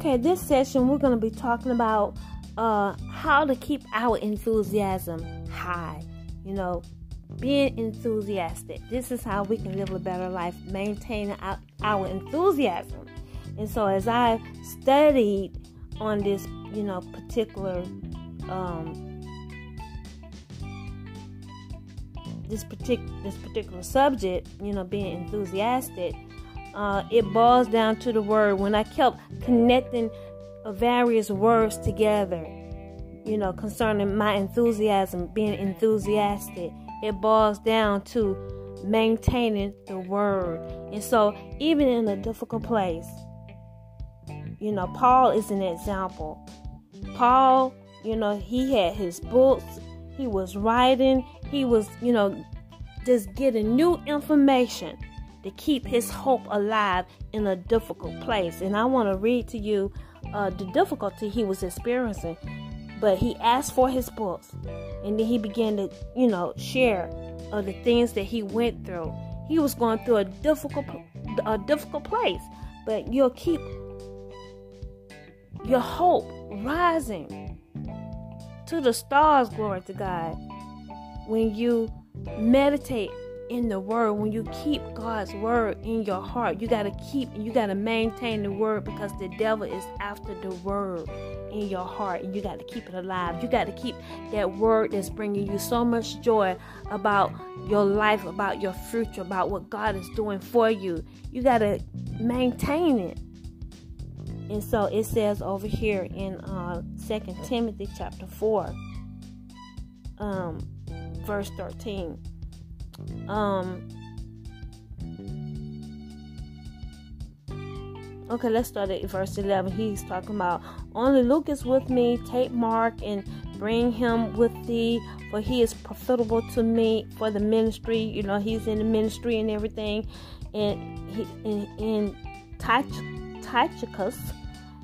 Okay, this session we're going to be talking about uh, how to keep our enthusiasm high. You know, being enthusiastic. This is how we can live a better life, maintaining our, enthusiasm. And so, as I studied on this, you know, particular um, this particular this particular subject, you know, being enthusiastic, uh, it boils down to the word. When I kept connecting various words together, you know, concerning my enthusiasm, being enthusiastic, it boils down to maintaining the word. And so, even in a difficult place, you know, Paul is an example. Paul, you know, he had his books, he was writing, he was, you know, just getting new information to keep his hope alive in a difficult place. And I want to read to you uh, the difficulty he was experiencing. But he asked for his books, and then he began to, you know, share of the things that he went through. He was going through a difficult, a difficult place, but you'll keep your hope rising to the stars. Glory to God. When you meditate in the word. When you keep god's word in your heart you got to keep you got to maintain the word because the devil is after the word in your heart. And you got to keep it alive. You got to keep that word that's bringing you so much joy about your life about your future about what god is doing for you. You got to maintain it. And so it says over here in uh, 2 timothy chapter 4 um, verse 13 um Okay, let's start at verse 11. He's talking about only Luke is with me. Take Mark and bring him with thee, for he is profitable to me for the ministry. You know, he's in the ministry and everything. And he in, in Tychicus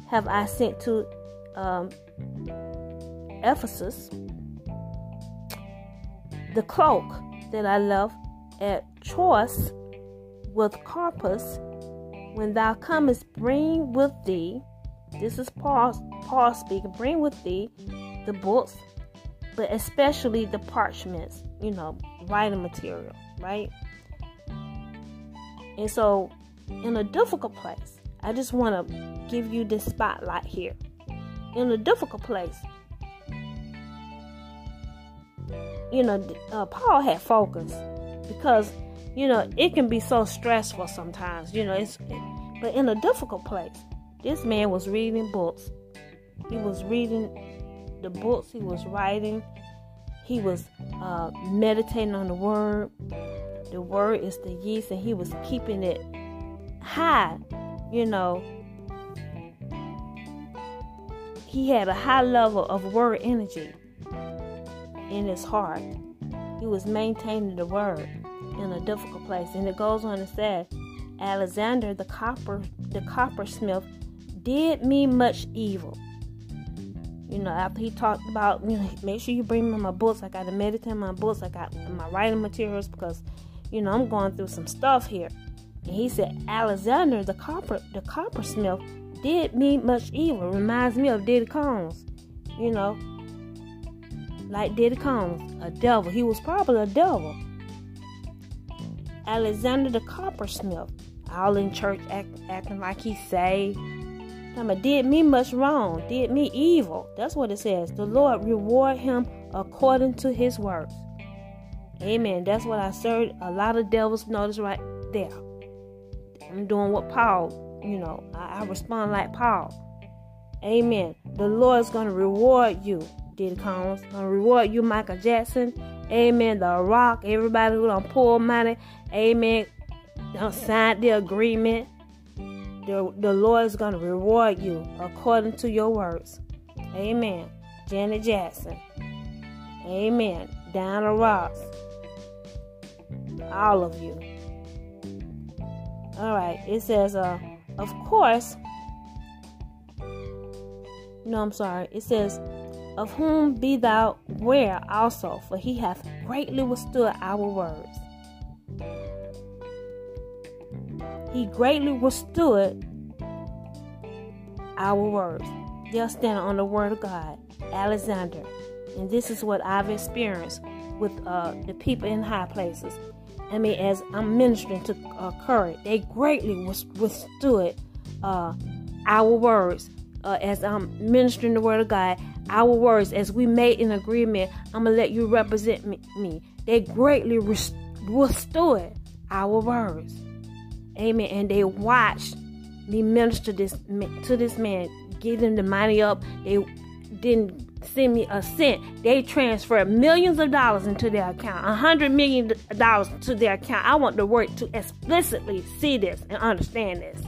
have I sent to um, Ephesus the cloak that I left at Troas with Carpus, when thou comest, bring with thee, this is Paul, Paul speaking, bring with thee the books, but especially the parchments, you know, writing material, right? And so, in a difficult place, I just want to give you this spotlight here. In a difficult place, you know, uh, Paul had focus because, you know, it can be so stressful sometimes, you know, it's, but in a difficult place, this man was reading books. He was reading the books he was writing. He was uh, meditating on the word. The word is the yeast, and he was keeping it high, you know. He had a high level of word energy in his heart. He was maintaining the word in a difficult place. And it goes on to say, Alexander the copper the coppersmith did me much evil. You know, after he talked about, you know, make sure you bring me my books. I got to meditate on my books. I got my writing materials because, you know, I'm going through some stuff here. And he said, Alexander the copper the coppersmith did me much evil. Reminds me of Diddy Combs. You know, like Diddy Combs, a devil. He was probably a devil. Alexander the coppersmith, all in church act, acting like he saved. Time did me much wrong, did me evil. That's what it says. The Lord reward him according to his works. Amen. That's what I served. A lot of devils notice right there. I'm doing what Paul, you know, I, I respond like Paul. Amen. The Lord's going to reward you Diddy Combs. Gonna reward you, Michael Jackson. Amen. The Rock. Everybody who don't pull money. Amen. Don't sign the agreement. The, the Lord is gonna reward you according to your words. Amen. Janet Jackson. Amen. Diana Ross. All of you. All right. It says, uh, of course. No, I'm sorry. It says, of whom be thou ware also, for he hath greatly withstood our words. He greatly withstood our words. They're standing on the word of God. Alexander. And this is what I've experienced with uh, the people in high places. I mean, as I'm ministering to uh, Curry, they greatly withstood uh, our words. Uh, as I'm ministering the word of God, our words, as we made an agreement, I'm gonna let you represent me. me. They greatly withstood our words. Amen. And they watched me minister this to this man, give him the money up. They didn't send me a cent. They transferred millions of dollars into their account, a hundred million dollars to their account. I want the world to explicitly see this and understand this.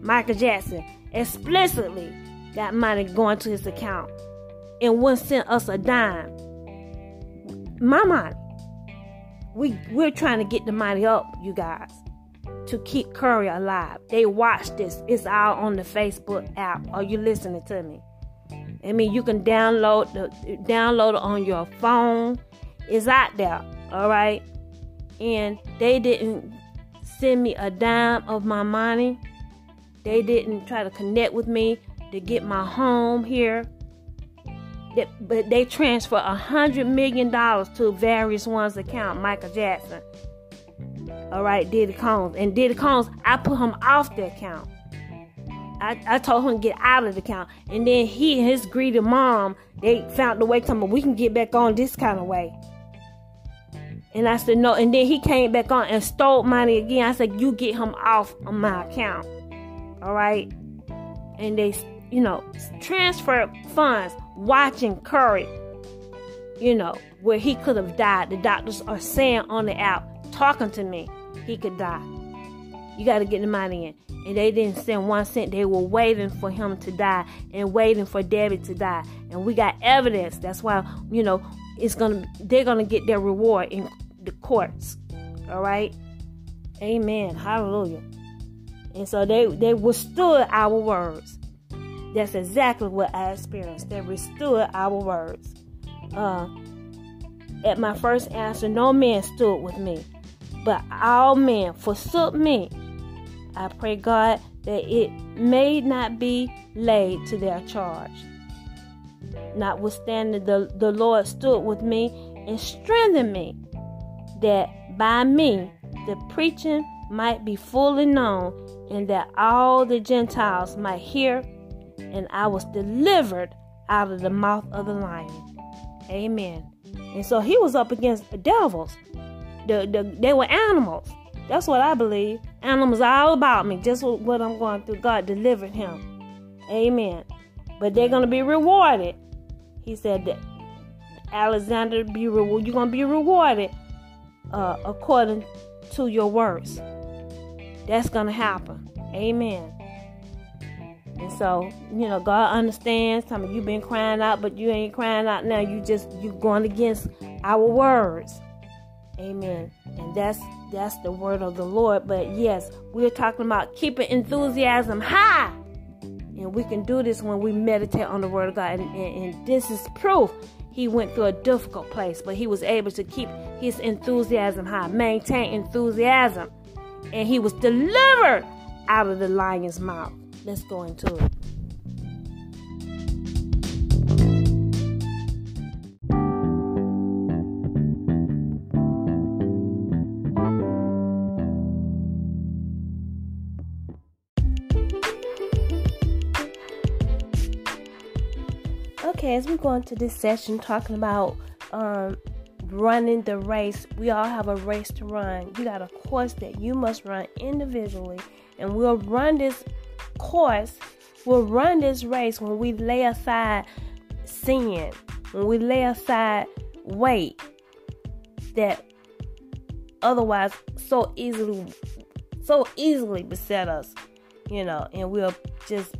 Michael Jackson explicitly got money going to his account and wouldn't send us a dime. My money. We we're trying to get the money up, you guys, to keep Curry alive. They watch this. It's all on the Facebook app. Are you listening to me? I mean, you can download the download it on your phone. It's out there, all right. And they didn't send me a dime of my money. They didn't try to connect with me to get my home here. But they transfer a hundred million dollars to various ones' account. Michael Jackson, all right, Diddy Combs, and Diddy Combs, I put him off the account. I, I told him to get out of the account. And then he and his greedy mom, they found the way to me, we can get back on this kind of way. And I said, no. And then he came back on and stole money again. I said, you get him off of my account. All right. And they, you know, transfer funds, watching Curry, you know, where he could have died. The doctors are saying on the app, talking to me, he could die. You got to get the money in and they didn't send one cent. They were waiting for him to die and waiting for Debbie to die. And we got evidence. That's why, you know, it's gonna they're gonna get their reward in the courts. All right. Amen. Hallelujah. And so they they withstood our words. That's exactly what I experienced. They withstood our words. Uh, at my first answer, no man stood with me, but all men forsook me I pray, God, that it may not be laid to their charge. Notwithstanding, the, the Lord stood with me and strengthened me, that by me the preaching might be fully known, and that all the Gentiles might hear, and I was delivered out of the mouth of the lion. Amen. And so he was up against the devils. The, the, they were animals. That's what I believe. Animals all about me. Just what I'm going through. God delivered him. Amen. But they're going to be rewarded. He said that Alexander be rewarded. You're going to be rewarded uh, according to your works. That's going to happen. Amen. And so, you know, God understands. Some of you been crying out, but you ain't crying out now. You just you going against our words. Amen. And that's that's the word of the Lord. But yes, we're talking about keeping enthusiasm high. And we can do this when we meditate on the word of God. And, and, and this is proof he went through a difficult place, but he was able to keep his enthusiasm high, maintain enthusiasm. And he was delivered out of the lion's mouth. Let's go into it. Okay, as we go into this session talking about um, running the race, we all have a race to run. You got a course that you must run individually, and we'll run this course, we'll run this race when we lay aside sin, when we lay aside weight that otherwise so easily so easily beset us, you know, and we'll just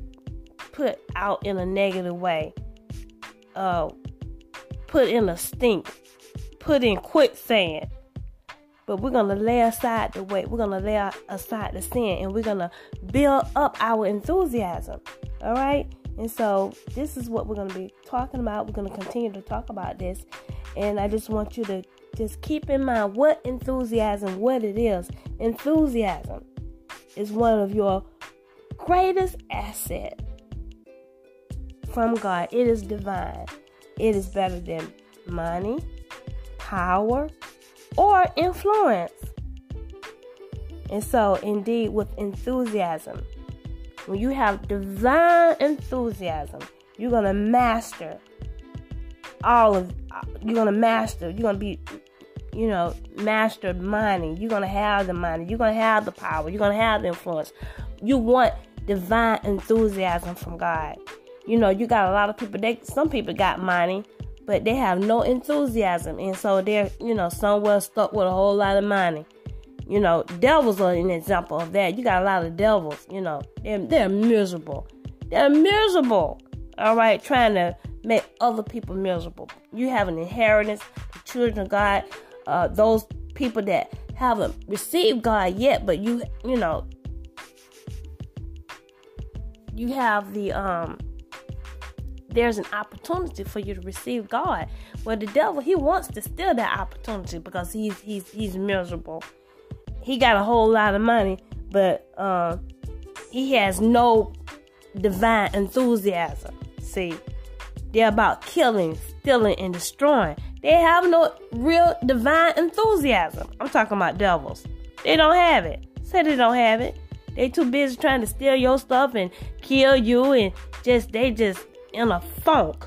put out in a negative way uh, put in a stink, put in quicksand. But we're going to lay aside the weight. We're going to lay aside the sin and we're going to build up our enthusiasm. All right? And so this is what we're going to be talking about. We're going to continue to talk about this. And I just want you to just keep in mind what enthusiasm, what it is. Enthusiasm is one of your greatest assets from God. It is divine. It is better than money, power, or influence. And so, indeed, with enthusiasm, when you have divine enthusiasm, you're to master all of, you're to master, you're to be, you know, mastered money. You're to have the money. You're to have the power. You're to have the influence. You want divine enthusiasm from God. You know, you got a lot of people, they, some people got money, but they have no enthusiasm. And so they're, you know, somewhere stuck with a whole lot of money. You know, devils are an example of that. You got a lot of devils, you know, they're, they're miserable. They're miserable, all right, trying to make other people miserable. You have an inheritance, the children of God, uh, those people that haven't received God yet, but you, you know, you have the, um, there's an opportunity for you to receive God. Well, the devil, he wants to steal that opportunity because he's he's he's miserable he got a whole lot of money, but uh, he has no divine enthusiasm. See, they're about killing, stealing, and destroying. They have no real divine enthusiasm. I'm talking about devils. They don't have it. Say they don't have it. They too busy trying to steal your stuff and kill you and just they just in a funk.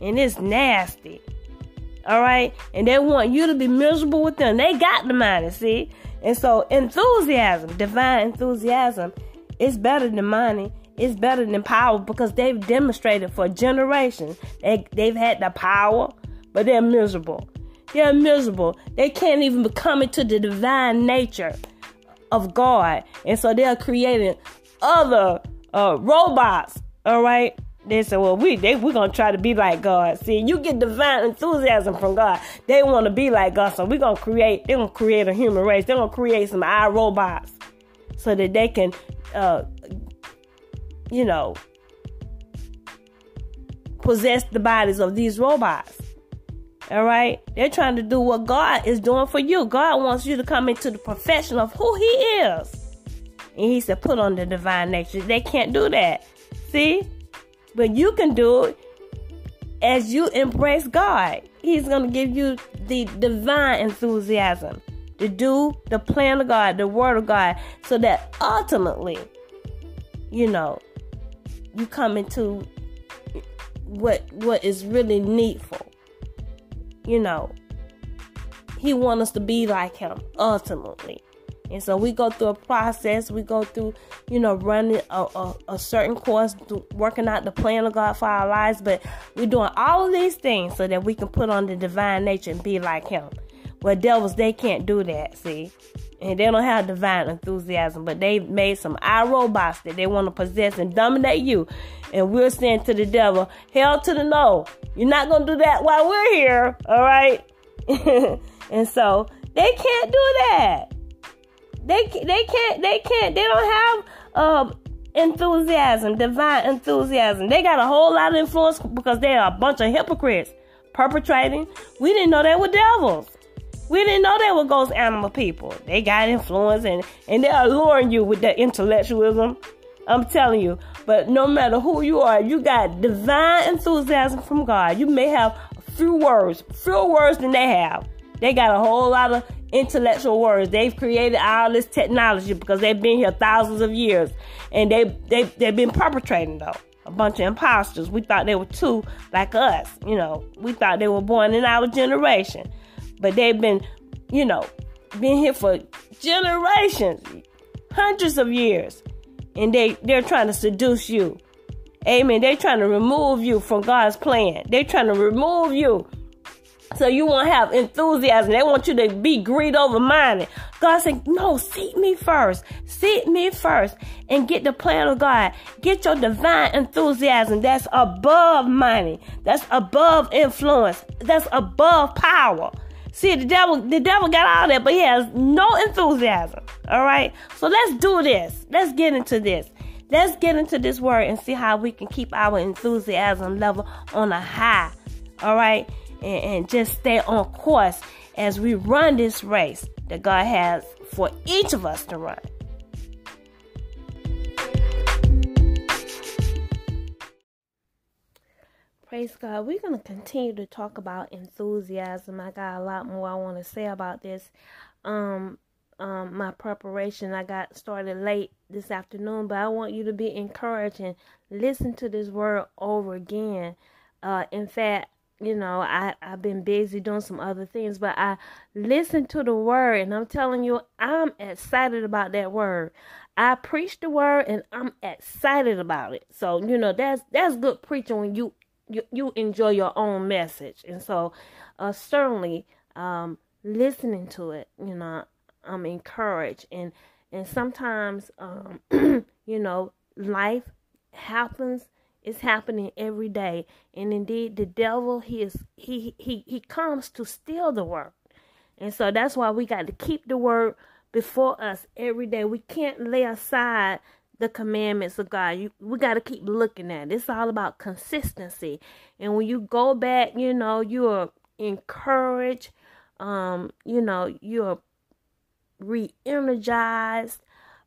And it's nasty. All right? And they want you to be miserable with them. They got the money, see? And so enthusiasm, divine enthusiasm, is better than money. It's better than power because they've demonstrated for generations. They, they've had the power, but they're miserable. They're miserable. They can't even come into the divine nature of God. And so they're creating other uh, robots, all right, they said, well, we they we're gonna try to be like God. See, you get divine enthusiasm from God. They want to be like God, so we're gonna create. They're gonna create a human race. They're gonna create some eye robots so that they can, uh, you know, possess the bodies of these robots. All right, they're trying to do what God is doing for you. God wants you to come into the profession of who He is, and He said, put on the divine nature. They can't do that. See, but you can do it as you embrace God. He's going to give you the divine enthusiasm to do the plan of God, the word of God, so that ultimately, you know, you come into what what is really needful. You know, he wants us to be like him ultimately. And so we go through a process. We go through, you know, running a, a, a, certain course, working out the plan of God for our lives. But we're doing all of these things so that we can put on the divine nature and be like Him. Well, devils, they can't do that, see? And they don't have divine enthusiasm, but they've made some iRobots that they want to possess and dominate you. And we're saying to the devil, hell to the no. You're not going to do that while we're here, all right? and so they can't do that. They they can't they can't they don't have uh, enthusiasm, divine enthusiasm. They got a whole lot of influence because they are a bunch of hypocrites perpetrating. We didn't know they were devils. We didn't know they were ghost animal people. They got influence and, and they're alluring you with their intellectualism. I'm telling you. But no matter who you are, you got divine enthusiasm from God. You may have few words, fewer words than they have. They got a whole lot of intellectual words. They've created all this technology because they've been here thousands of years, and they they they've been perpetrating though a bunch of imposters. We thought they were two like us, you know. We thought they were born in our generation, but they've been, you know, been here for generations, hundreds of years, and they they're trying to seduce you. Amen. They're trying to remove you from God's plan. They're trying to remove you so you won't have enthusiasm. They want you to be greed over money. God said, no, seek me first. Seek me first and get the plan of God. Get your divine enthusiasm that's above money. That's above influence. That's above power. See, the devil, the devil got all that, but he has no enthusiasm. All right. So let's do this. Let's get into this. Let's get into this word and see how we can keep our enthusiasm level on a high. All right and, and just stay on course as we run this race that God has for each of us to run. Praise God. We're going to continue to talk about enthusiasm. I got a lot more I want to say about this. Um, um, my preparation, I got started late this afternoon, but I want you to be encouraged and listen to this word over again. Uh, in fact, you know, I, I've been busy doing some other things, but I listen to the word and I'm telling you, I'm excited about that word. I preach the word and I'm excited about it. So, you know, that's that's good preaching when you you, you enjoy your own message. And so uh certainly um listening to it, you know, I'm encouraged and and sometimes um you know, life happens it's happening every day. And indeed the devil he is he he he comes to steal the word. And so that's why we got to keep the word before us every day. We can't lay aside the commandments of God. You, we got to keep looking at it. It's all about consistency. And when you go back, you know, you are encouraged. Um, you know, you're re-energized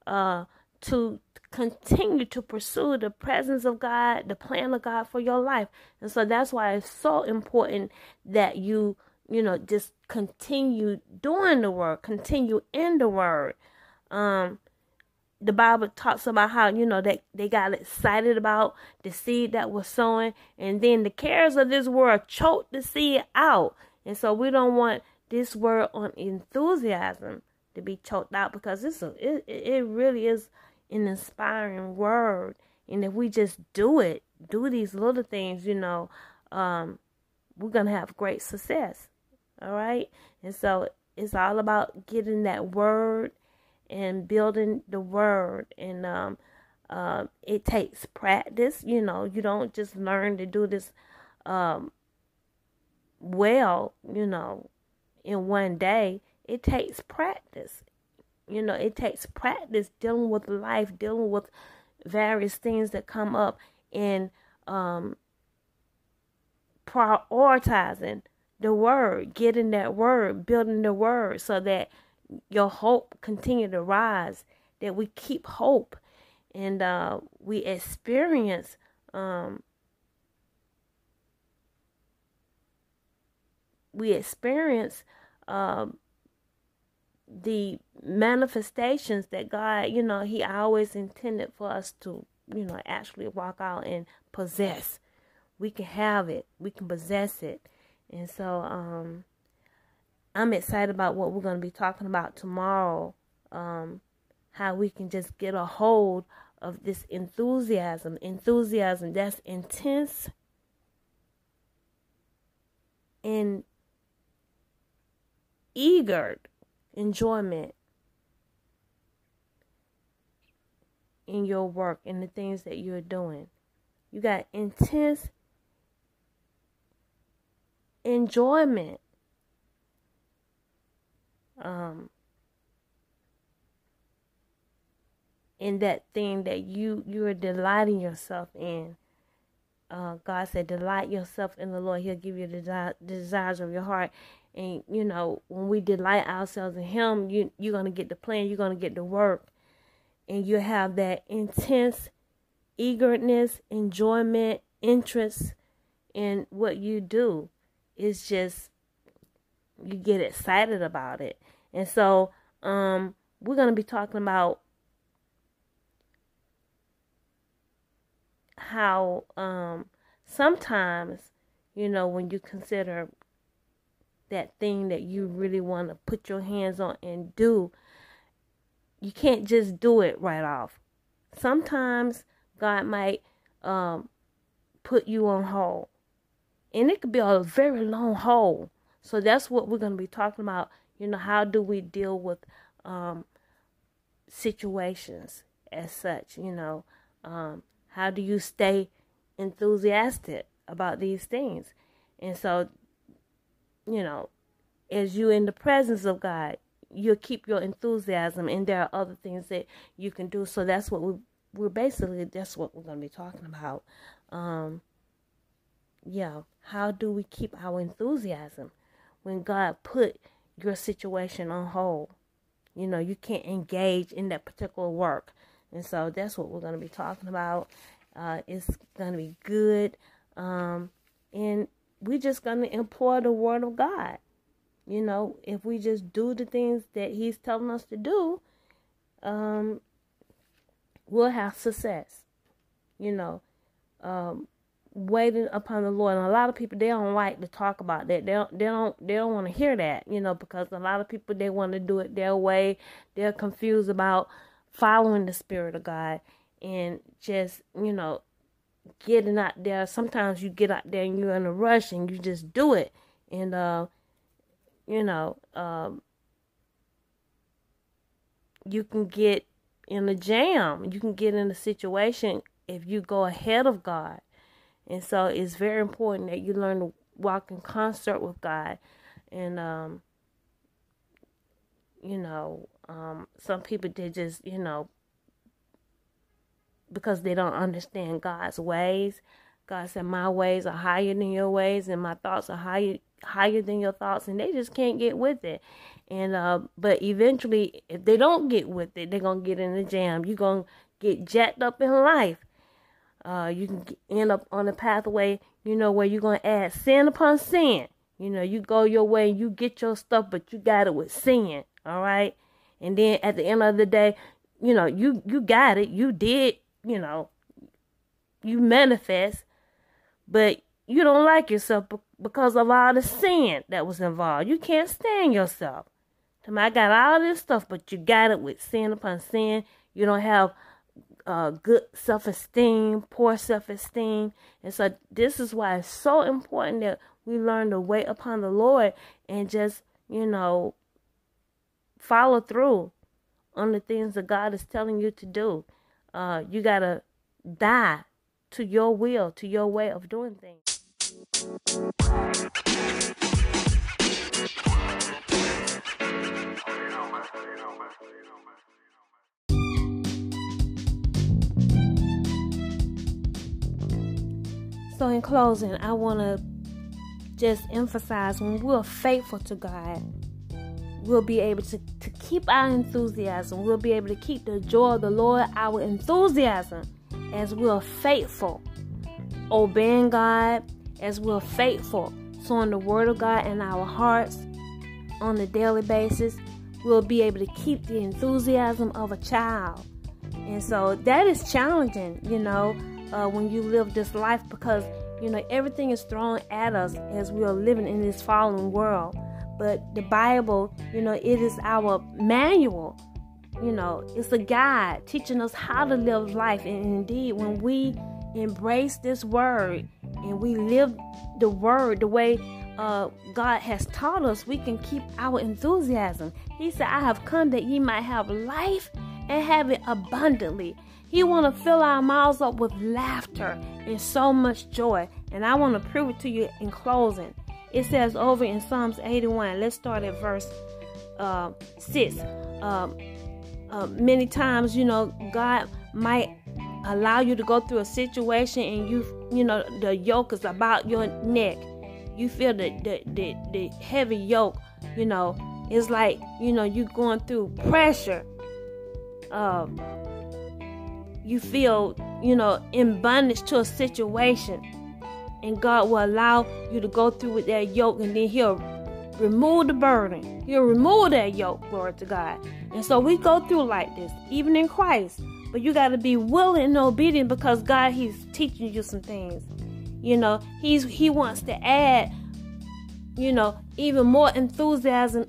uh, to continue to pursue the presence of God, the plan of God for your life. And so that's why it's so important that you, you know, just continue doing the work, continue in the word. Um, the Bible talks about how, you know, that they got excited about the seed that was sowing, and then the cares of this world choked the seed out. And so we don't want this word on enthusiasm to be choked out because it's a, it, it really is an inspiring word. And if we just do it, do these little things, you know, um, we're going to have great success. All right. And so it's all about getting that word and building the word. And um, uh, it takes practice. You know, you don't just learn to do this um, well, you know, in one day. It takes practice. You know, it takes practice dealing with life, dealing with various things that come up, and um, prioritizing the word, getting that word, building the word, so that your hope continue to rise. That we keep hope, and uh, we experience. Um, we experience um, the manifestations that God, you know, He always intended for us to, you know, actually walk out and possess. We can have it, we can possess it. And so um I'm excited about what we're going to be talking about tomorrow. Um how we can just get a hold of this enthusiasm. Enthusiasm that's intense and eager enjoyment in your work and the things that you're doing. You got intense enjoyment. Um, in that thing that you you are delighting yourself in. Uh, God said, "Delight yourself in the Lord; He'll give you the, desires of your heart." And you know, when we delight ourselves in Him, you you're gonna get the plan, you're gonna get the work, and you have that intense eagerness, enjoyment, interest in what you do. It's just you get excited about it. And so, um, we're gonna be talking about how um sometimes, you know, when you consider that thing that you really want to put your hands on and do, you can't just do it right off. Sometimes God might um, put you on hold. And it could be a very long hold. So that's what we're going to be talking about. You know, how do we deal with um, situations as such? You know, um, how do you stay enthusiastic about these things? And so you know, as you in the presence of God, you'll keep your enthusiasm and there are other things that you can do. So that's what we we're basically that's what we're gonna be talking about. Um yeah, how do we keep our enthusiasm when God put your situation on hold? You know, you can't engage in that particular work. And so that's what we're gonna be talking about. Uh it's gonna be good. Um And we're just going to employ the word of God. You know, if we just do the things that He's telling us to do, um, we'll have success. You know, um, waiting upon the Lord. And a lot of people they don't like to talk about that. They don't they don't they don't want to hear that, you know, because a lot of people they want to do it their way. They're confused about following the spirit of God and just, you know, getting out there. Sometimes you get out there and you're in a rush and you just do it. And uh you know, um you can get in a jam. You can get in a situation if you go ahead of God and so it's very important that you learn to walk in concert with God. And, um, you know, um, some people, they just, you know, because they don't understand God's ways. God said, My ways are higher than your ways, and my thoughts are higher higher than your thoughts, and they just can't get with it. And uh, but eventually, if they don't get with it, they're gonna get in the jam. You're gonna get jacked up in life uh, you can end up on a pathway, you know, where you're to add sin upon sin. You know, you go your way and you get your stuff, but you got it with sin. All right. And then at the end of the day, you know, you, you got it. You did, you know, you manifest, but you don't like yourself because of all the sin that was involved. You can't stand yourself. I got all this stuff, but you got it with sin upon sin. You don't have uh, good self esteem, poor self esteem. And so, this is why it's so important that we learn to wait upon the Lord and just, you know, follow through on the things that God is telling you to do. Uh, you got to die to your will, to your way of doing things. So, in closing, I want to just emphasize when we're faithful to God, we'll be able to, to keep our enthusiasm. We'll be able to keep the joy of the Lord, our enthusiasm, as we're faithful, obeying God, as we're faithful, sowing the word of God in our hearts on a daily basis. We'll be able to keep the enthusiasm of a child. And so that is challenging, you know uh, when you live this life because you know everything is thrown at us as we are living in this fallen world but the bible you know it is our manual you know it's a guide teaching us how to live life and indeed when we embrace this word and we live the word the way uh, God has taught us, we can keep our enthusiasm. He said, I have come that ye might have life and have it abundantly. He want to fill our mouths up with laughter and so much joy. And I want to prove it to you in closing. It says over in Psalms 81, let's start at verse uh, 6. Uh, uh, many times, you know, God might allow you to go through a situation and you, you know, the yoke is about your neck. You feel the, the, the, the heavy yoke, you know, it's like, you know, you're going through pressure. Um, you feel, you know, in bondage to a situation. And God will allow you to go through with that yoke and then He'll remove the burden. He'll remove that yoke, glory to God. And so we go through like this, even in Christ. But you got to be willing and obedient because God, He's teaching you some things. You know, He's He wants to add, you know, even more enthusiasm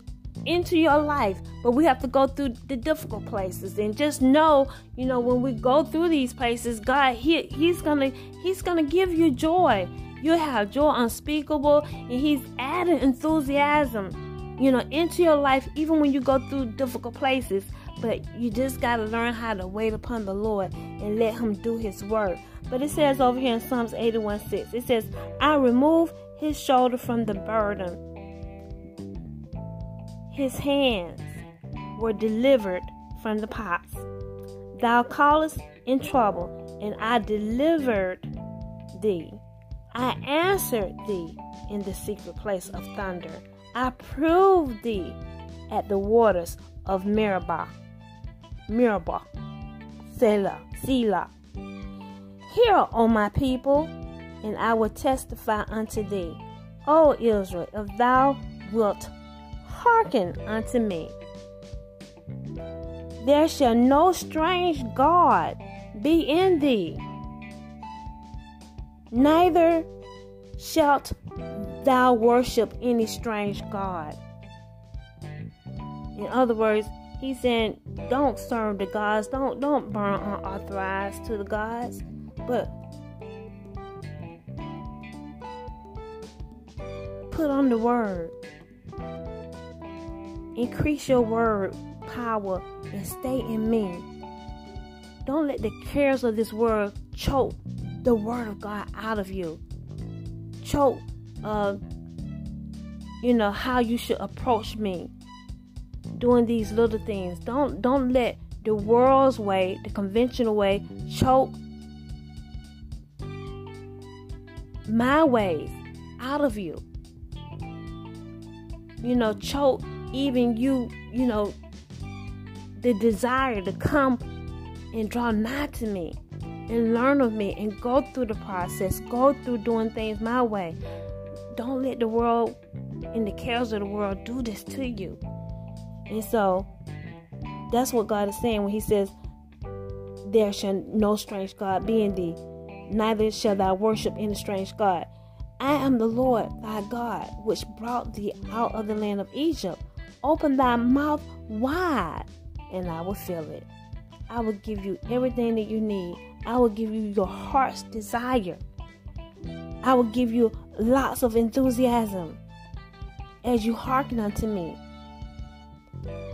into your life but we have to go through the difficult places. And just know you know when we go through these places god he, he's gonna he's gonna give you joy. You have joy unspeakable and he's adding enthusiasm you know into your life even when you go through difficult places. But you just got to learn how to wait upon the lord and let him do his work. But it says over here in psalms 81 6 it says i remove his shoulder from the burden his hands were delivered from the pots. Thou callest in trouble, and I delivered thee. I answered thee in the secret place of thunder. I proved thee at the waters of Meribah. Meribah. Selah. Selah. Hear, O my people, and I will testify unto thee. O Israel, if thou wilt hearken unto me, there shall no strange God be in thee, neither shalt thou worship any strange God. In other words, he's saying, don't serve the gods, don't don't burn unauthorized to the gods, but put on the word. Increase your word power and stay in me. Don't let the cares of this world choke the word of God out of you. Choke, uh, you know how you should approach me. Doing these little things. Don't don't let the world's way, the conventional way, choke my ways out of you you know, choke even you, you know, the desire to come and draw nigh to me and learn of me and go through the process, go through doing things my way. Don't let the world and the cares of the world do this to you. And so that's what God is saying when He says, There shall no strange God be in thee, neither shall thou worship any strange God. I am the Lord thy God, which brought thee out of the land of Egypt. Open thy mouth wide, and I will fill it. I will give you everything that you need. I will give you your heart's desire. I will give you lots of enthusiasm as you hearken unto me.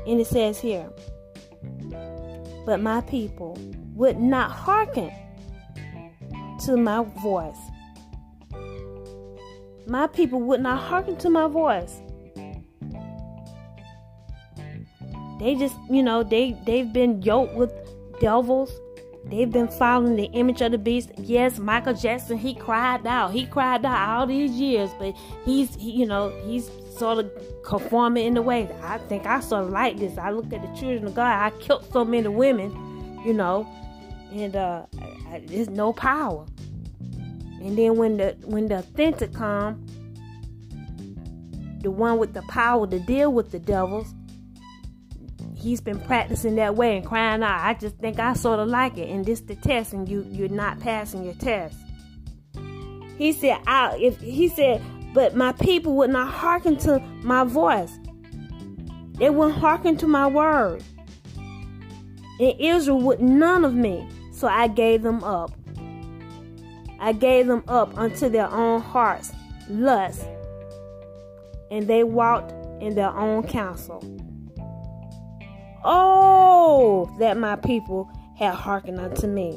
And it says here, but my people would not hearken to my voice my people would not hearken to my voice. They just, you know, they they've been yoked with devils. They've been following the image of the beast. Yes, Michael Jackson, he cried out. He cried out all these years, but he's, he, you know, he's sort of conforming in the way. I think I sort of like this. I look at the children of God. I killed so many women, you know, and uh, I, there's no power. And then when the when the authentic come, the one with the power to deal with the devils, he's been practicing that way and crying out, I just think I sort of like it. And this the test, and you you're not passing your test. He said, I if he said, but my people would not hearken to my voice. They wouldn't hearken to my word. And Israel would none of me. So I gave them up. I gave them up unto their own hearts' lust, and they walked in their own counsel. Oh, that my people had hearkened unto me,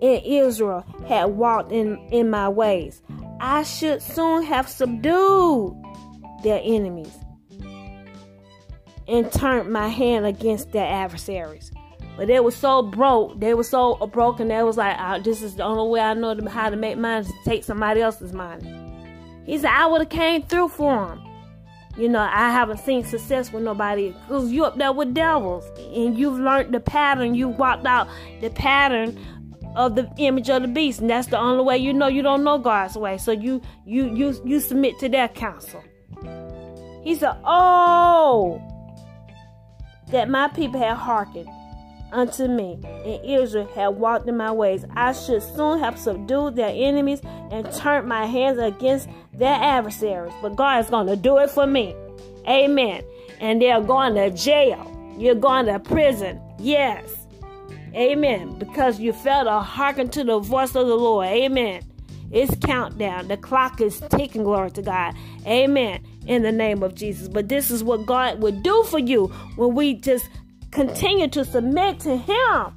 and Israel had walked in, in my ways. I should soon have subdued their enemies and turned my hand against their adversaries. But they were so broke. They were so broken. They was like, oh, this is the only way I know how to make money to take somebody else's money. He said, I would have came through for him. You know, I haven't seen success with nobody because you up there with devils and you've learned the pattern. you've walked out the pattern of the image of the beast, and that's the only way you know you don't know God's way. So you you you you submit to their counsel. He said, "Oh, that my people had hearkened unto me, and Israel had walked in my ways. I should soon have subdued their enemies and turned my hands against their adversaries. But God is going to do it for me. Amen. And they're going to jail. You're going to prison. Yes. Amen. Because you failed to hearken to the voice of the Lord. Amen. It's countdown. The clock is ticking. Glory to God. Amen. In the name of Jesus. But this is what God would do for you when we just Continue to submit to Him,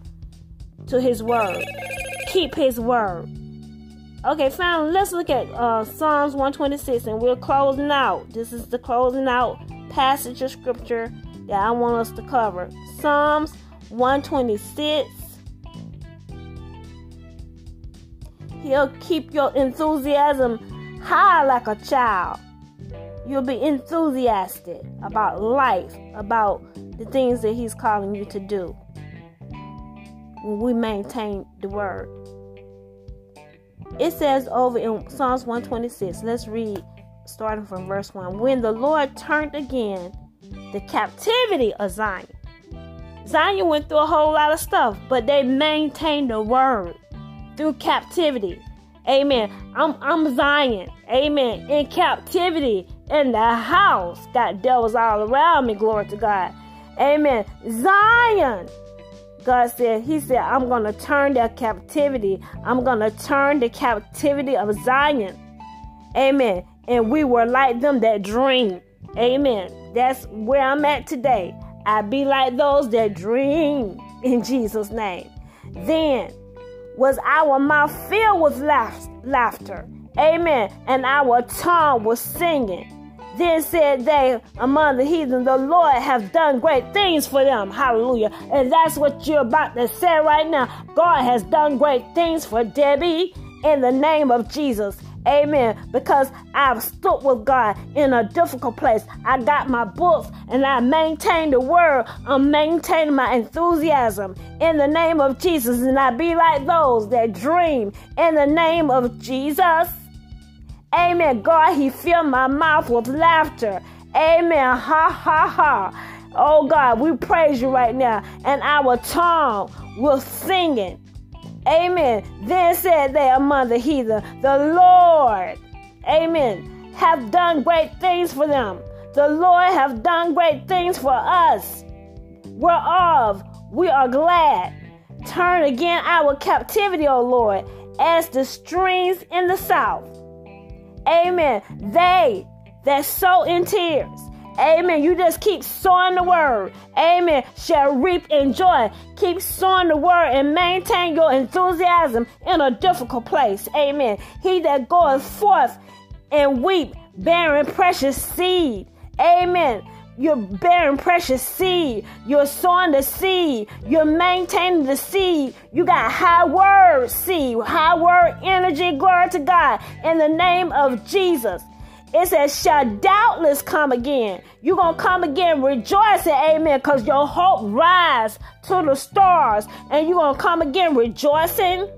to His word. Keep His word. Okay, family, let's look at uh, Psalms 126 and we're closing out. This is the closing out passage of scripture that I want us to cover. Psalms 126. He'll keep your enthusiasm high like a child. You'll be enthusiastic about life, about the things that He's calling you to do when we maintain the Word. It says over in Psalms 126, let's read starting from verse 1. When the Lord turned again the captivity of Zion. Zion went through a whole lot of stuff, but they maintained the word through captivity. Amen. I'm I'm Zion. Amen. In captivity in the house. Got devils all around me. Glory to God. Amen. Zion. God said, He said, I'm going to turn their captivity. I'm going to turn the captivity of Zion. Amen. And we were like them that dream. Amen. That's where I'm at today. I be like those that dream in Jesus' name. Then was our mouth filled with laughter. Amen. And our tongue was singing. Then said they among the heathen, The Lord have done great things for them. Hallelujah. And that's what you're about to say right now. God has done great things for Debbie in the name of Jesus. Amen. Because I've stood with God in a difficult place. I got my books and I maintain the word. I'm maintaining my enthusiasm in the name of Jesus. And I be like those that dream in the name of Jesus. Amen. God, He filled my mouth with laughter. Amen. Ha ha ha. Oh God, we praise you right now. And our tongue will singing. Amen. Then said they among the heathen, The Lord, amen, have done great things for them. The Lord have done great things for us, whereof we are glad. Turn again our captivity, O Lord, as the streams in the south. Amen. They that sow in tears Amen. You just keep sowing the word. Amen. Shall reap in joy. Keep sowing the word and maintain your enthusiasm in a difficult place. Amen. He that goeth forth and weep, bearing precious seed. Amen. You're bearing precious seed. You're sowing the seed. You're maintaining the seed. You got high word seed, high word energy. Glory to God. In the name of Jesus. It says, shall doubtless come again. You're going to come again rejoicing, amen, because your hope rise to the stars. And you're going to come again rejoicing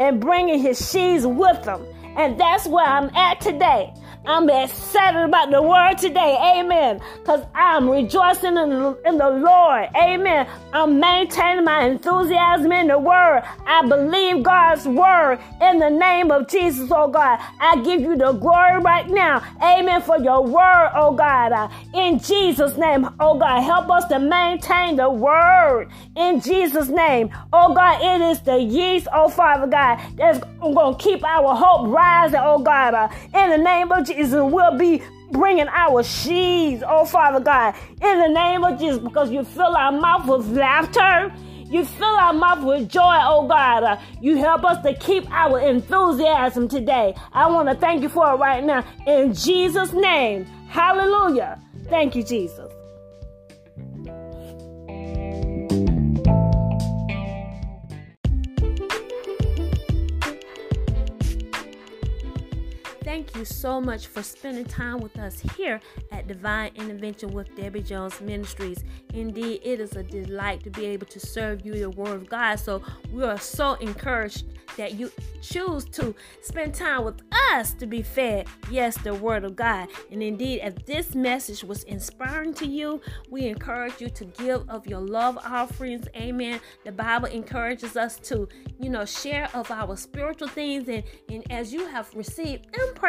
and bringing his sheaves with them. And that's where I'm at today. I'm excited about the word today. Amen. Because I'm rejoicing in, in the Lord. Amen. I'm maintaining my enthusiasm in the word. I believe God's word in the name of Jesus, oh God. I give you the glory right now. Amen. For your word, oh God. Uh, in Jesus' name, oh God. Help us to maintain the word in Jesus' name. Oh God, it is the yeast, oh Father God, that's going to keep our hope rising, oh God. Uh, in the name of Jesus. Jesus will be bringing our sheaves, oh Father God, in the name of Jesus, because you fill our mouth with laughter. You fill our mouth with joy, oh God. Uh, you help us to keep our enthusiasm today. I want to thank you for it right now. In Jesus' name. Hallelujah. Thank you, Jesus. Thank you so much for spending time with us here at Divine Intervention with Debbie Jones Ministries. Indeed, it is a delight to be able to serve you the Word of God. So we are so encouraged that you choose to spend time with us to be fed, yes, the Word of God. And indeed, if this message was inspiring to you, we encourage you to give of your love offerings. Amen. The Bible encourages us to, you know, share of our spiritual things. And, and as you have received impartation,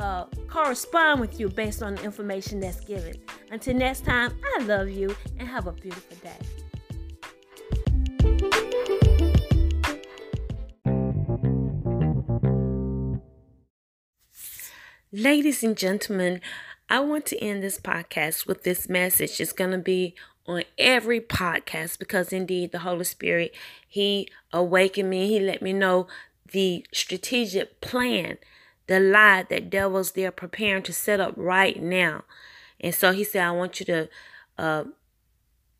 uh, correspond with you based on the information that's given. Until next time, I love you and have a beautiful day. Ladies and gentlemen, I want to end this podcast with this message. It's going to be on every podcast because indeed the Holy Spirit, He awakened me. He let me know the strategic plan the lie that devils they're preparing to set up right now. And so he said, I want you to uh,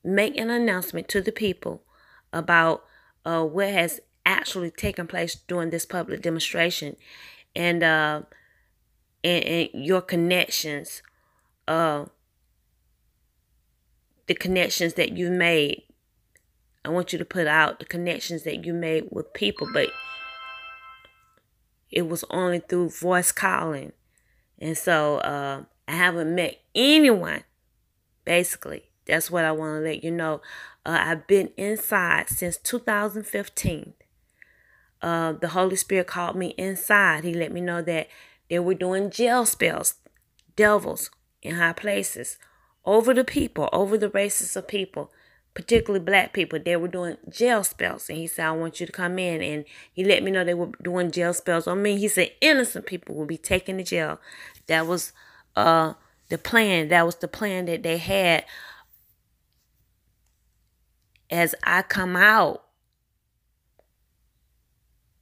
make an announcement to the people about uh, what has actually taken place during this public demonstration and uh, and, and your connections, uh, the connections that you made. I want you to put out the connections that you made with people, but it was only through voice calling. And so uh, I haven't met anyone, basically. That's what I want to let you know. Uh, I've been inside since 2015. Uh, the Holy Spirit called me inside. He let me know that they were doing jail spells, devils in high places, over the people, over the races of people, particularly black people. They were doing jail spells. And he said, I want you to come in. And he let me know they were doing jail spells on me. He said, innocent people will be taken to jail. That was uh, the plan. That was the plan that they had as I come out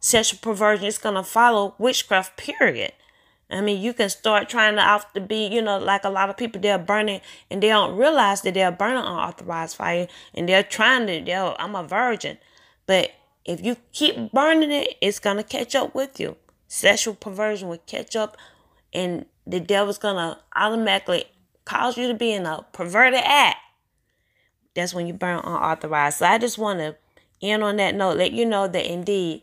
sexual perversion is going to follow witchcraft, period. I mean, you can start trying to off to be, you know, like a lot of people, they're burning and they don't realize that they're burning unauthorized fire and they're trying to, they're, I'm a virgin. But if you keep burning it, it's to catch up with you. Sexual perversion will catch up and the devil's to automatically cause you to be in a perverted act. That's when you burn unauthorized. So I just want to end on that note, let you know that indeed